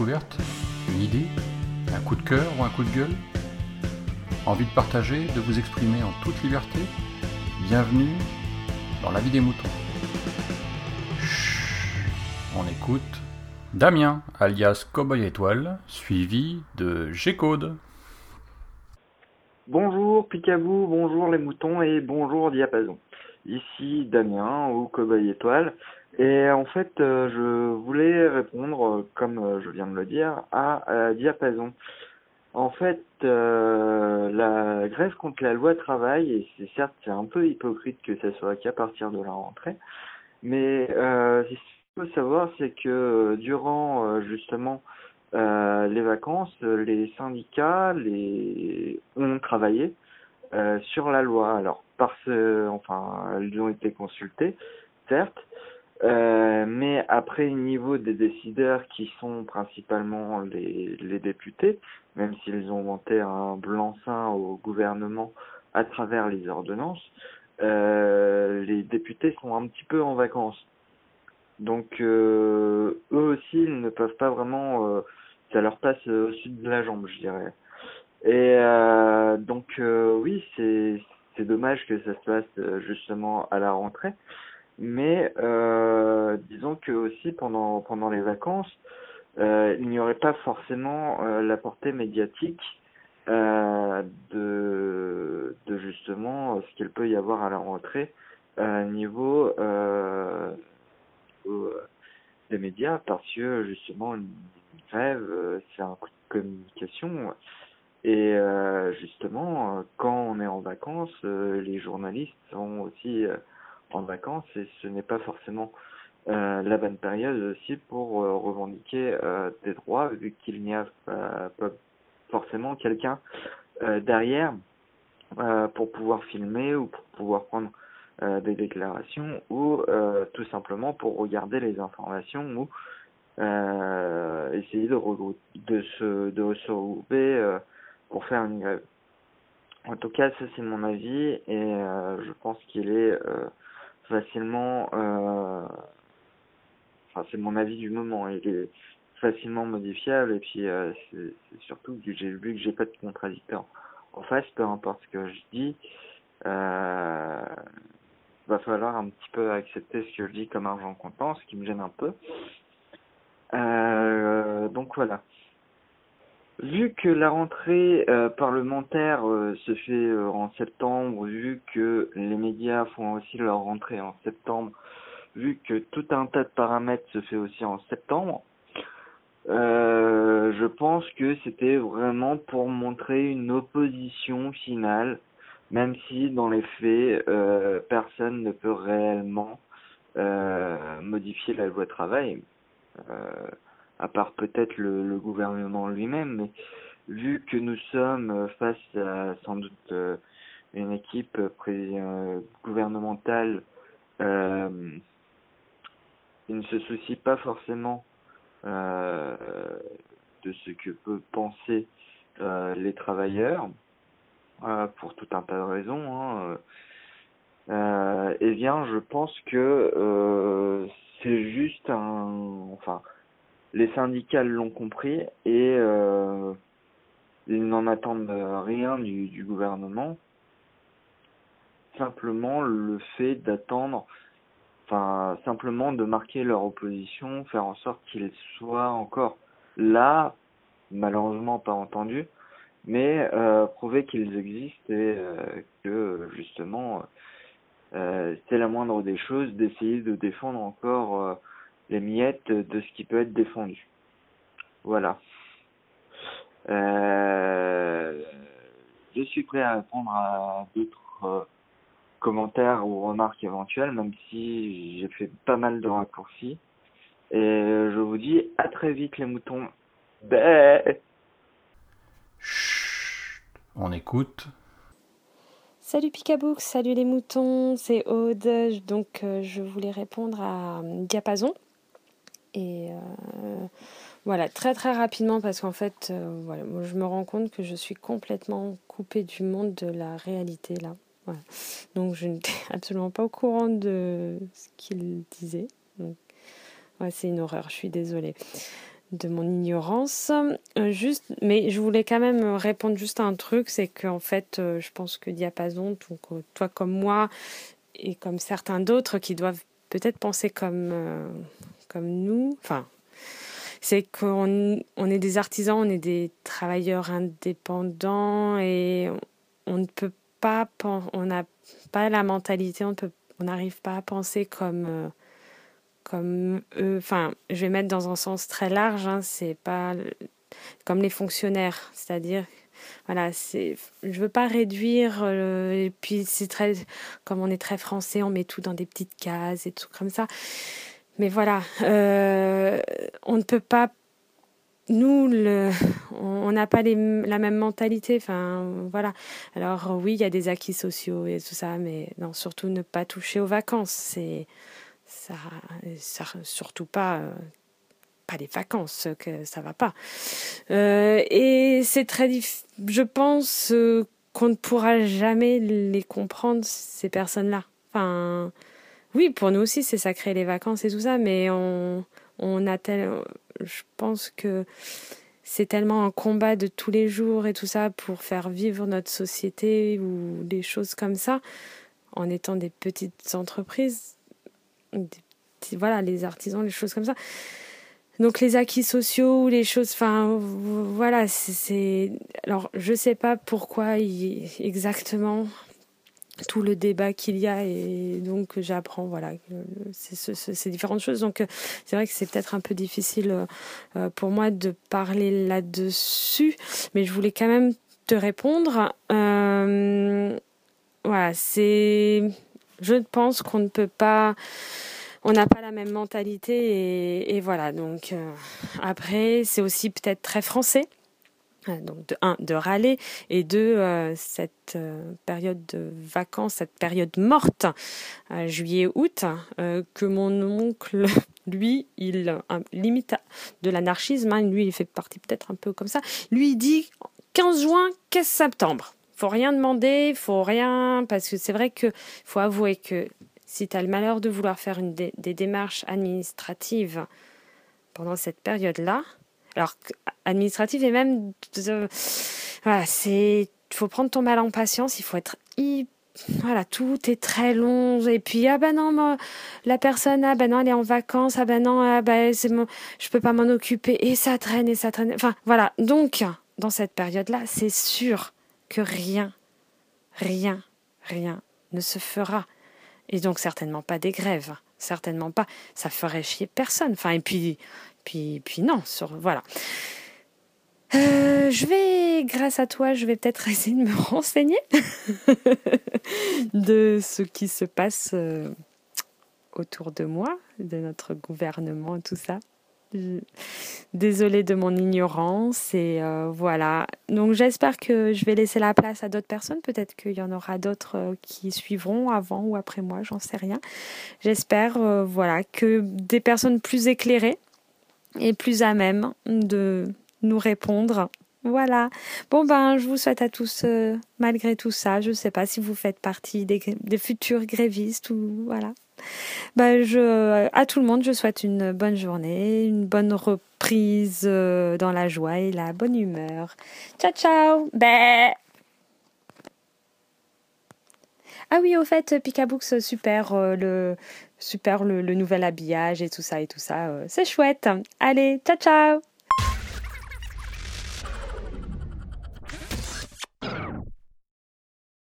Une idée Un coup de cœur ou un coup de gueule Envie de partager, de vous exprimer en toute liberté Bienvenue dans la vie des moutons. On écoute Damien, alias Cowboy Étoile, suivi de G-Code. Bonjour Picabou, bonjour les moutons et bonjour Diapason. Ici Damien ou Cowboy Étoile. Et en fait, euh, je voulais répondre, euh, comme euh, je viens de le dire, à Diapason. En fait, la grève contre la loi travail, et c'est certes c'est un peu hypocrite que ça soit qu'à partir de la rentrée, mais ce qu'il faut savoir, c'est que durant justement les vacances, les syndicats les ont travaillé sur la loi. Alors, parce, enfin, elles ont été consultées, certes, euh, mais après, au niveau des décideurs qui sont principalement les, les députés, même s'ils ont vanté un blanc-seing au gouvernement à travers les ordonnances, euh, les députés sont un petit peu en vacances. Donc euh, eux aussi, ils ne peuvent pas vraiment, euh, ça leur passe au-dessus de la jambe, je dirais. Et euh, donc oui, c'est dommage que ça se passe justement à la rentrée mais euh, disons que aussi pendant pendant les vacances, euh, il n'y aurait pas forcément euh, la portée médiatique euh, de de justement ce qu'il peut y avoir à la rentrée à niveau euh, des médias parce que justement une grève c'est un coup de communication. Et justement quand on est en vacances les journalistes sont aussi en vacances et ce n'est pas forcément euh, la bonne période aussi pour euh, revendiquer euh, des droits vu qu'il n'y a pas forcément quelqu'un derrière pour pouvoir filmer ou pour pouvoir prendre des déclarations ou tout simplement pour regarder les informations ou essayer de, de se de se regrouper pour faire une grève. En tout cas, ça c'est mon avis et je pense qu'il est facilement, euh, enfin c'est mon avis du moment, il est facilement modifiable et puis euh, c'est surtout que j'ai vu que j'ai pas de contradicteur en face, peu importe ce que je dis, euh, va falloir un petit peu accepter ce que je dis comme argent comptant, ce qui me gêne un peu. Euh, donc voilà. Vu que la rentrée euh, parlementaire euh, se fait euh, en septembre, vu que les médias font aussi leur rentrée en septembre, vu que tout un tas de paramètres se fait aussi en septembre, je pense que c'était vraiment pour montrer une opposition finale, même si dans les faits, personne ne peut réellement modifier la loi travail à part peut-être le, gouvernement lui-même, mais vu que nous sommes face à sans doute euh, une équipe euh, gouvernementale, euh, il ne se soucie pas forcément euh, de ce que peuvent penser euh, les travailleurs, pour tout un tas de raisons. Hein, eh bien, je pense que c'est juste un, enfin, les syndicats l'ont compris et euh, ils n'en attendent rien du, du, gouvernement. Simplement le fait d'attendre, enfin simplement de marquer leur opposition, faire en sorte qu'ils soient encore là, malheureusement pas entendus, mais euh, prouver qu'ils existent et euh, que justement euh, c'est la moindre des choses d'essayer de défendre encore euh, les miettes de ce qui peut être défendu. Voilà. Euh, je suis prêt à répondre à d'autres euh, commentaires ou remarques éventuelles, même si j'ai fait pas mal de raccourcis. Et je vous dis à très vite les moutons. Bé on écoute. Salut Picabook, salut les moutons, c'est Aude. Donc euh, je voulais répondre à Diapason. Et euh, voilà, très très rapidement, parce qu'en fait, euh, voilà, moi, je me rends compte que je suis complètement coupée du monde de la réalité là. Donc je n'étais absolument pas au courant de ce qu'il disait. Donc, ouais, c'est une horreur, je suis désolée. de mon ignorance. Euh, juste, mais je voulais quand même répondre juste à un truc, c'est qu'en fait, je pense que Diapason, donc, toi comme moi, et comme certains d'autres qui doivent peut-être penser comme, comme nous, enfin, c'est qu'on on est des artisans, on est des travailleurs indépendants et on, ne peut pas, on n'a pas la mentalité, on n'arrive pas à penser comme comme eux, enfin, je vais mettre dans un sens très large, hein, c'est pas comme les fonctionnaires, c'est-à-dire, voilà, c'est, je veux pas réduire, euh, et puis c'est très, comme on est très français, on met tout dans des petites cases et tout comme ça, mais voilà, euh, on ne peut pas nous, on n'a pas la même mentalité. Enfin, voilà. Alors oui, il y a des acquis sociaux et tout ça, mais non, surtout ne pas toucher aux vacances. C'est ça, surtout pas euh, pas les vacances que ça va pas euh, et c'est très je pense qu'on ne pourra jamais les comprendre ces personnes là enfin oui pour nous aussi c'est sacré les vacances et tout ça mais on on a tel je pense que c'est tellement un combat de tous les jours et tout ça pour faire vivre notre société ou des choses comme ça en étant des petites entreprises voilà, les artisans, les choses comme ça. Donc les acquis sociaux, les choses, enfin voilà, c'est alors je sais pas pourquoi exactement tout le débat qu'il y a et donc j'apprends voilà ces différentes choses donc c'est vrai que c'est peut-être un peu difficile euh, pour moi de parler là-dessus mais je voulais quand même te répondre euh, voilà c'est je pense qu'on ne peut pas on n'a pas la même mentalité et, voilà. Donc euh, après, c'est aussi peut-être très français. Euh, donc de un, de râler et deux, euh, cette période de vacances, cette période morte, juillet-août, que mon oncle, lui, il limite de l'anarchisme. Hein, lui, il fait partie peut-être un peu comme ça. Lui, dit 15 juin, 15 septembre faut rien demander, faut rien parce que c'est vrai que faut avouer que si tu as le malheur de vouloir faire une des, démarches administratives pendant cette période-là, alors administrative et même voilà, c'est faut prendre ton mal en patience, il faut être voilà, tout est très long et puis ah ben non la personne ah ben non elle est en vacances, ah ben non ah ben c'est je peux pas m'en occuper et ça traîne et ça traîne. Enfin voilà, donc dans cette période-là, c'est sûr que rien rien rien ne se fera et donc certainement pas des grèves, certainement pas. Ça ferait chier personne. Enfin et puis puis puis non, sur voilà. Euh, je vais, grâce à toi, je vais peut-être essayer de me renseigner de ce qui se passe euh, autour de moi, de notre gouvernement, tout ça. Désolée de mon ignorance et euh, voilà. Donc j'espère que je vais laisser la place à d'autres personnes. Peut-être qu'il y en aura d'autres qui suivront avant ou après moi, j'en sais rien. J'espère voilà que des personnes plus éclairées et plus à même de nous répondre. Voilà. Bon ben, je vous souhaite à tous, malgré tout ça, je ne sais pas si vous faites partie des, futurs grévistes ou voilà. Bah, je, à tout le monde, je souhaite une bonne journée, une bonne reprise euh, dans la joie et la bonne humeur. Ciao, ciao! Bah. Ah oui, au fait, Picabooks, super, euh, le, super le, nouvel habillage et tout ça et tout ça. Euh, c'est chouette. Allez, ciao, ciao!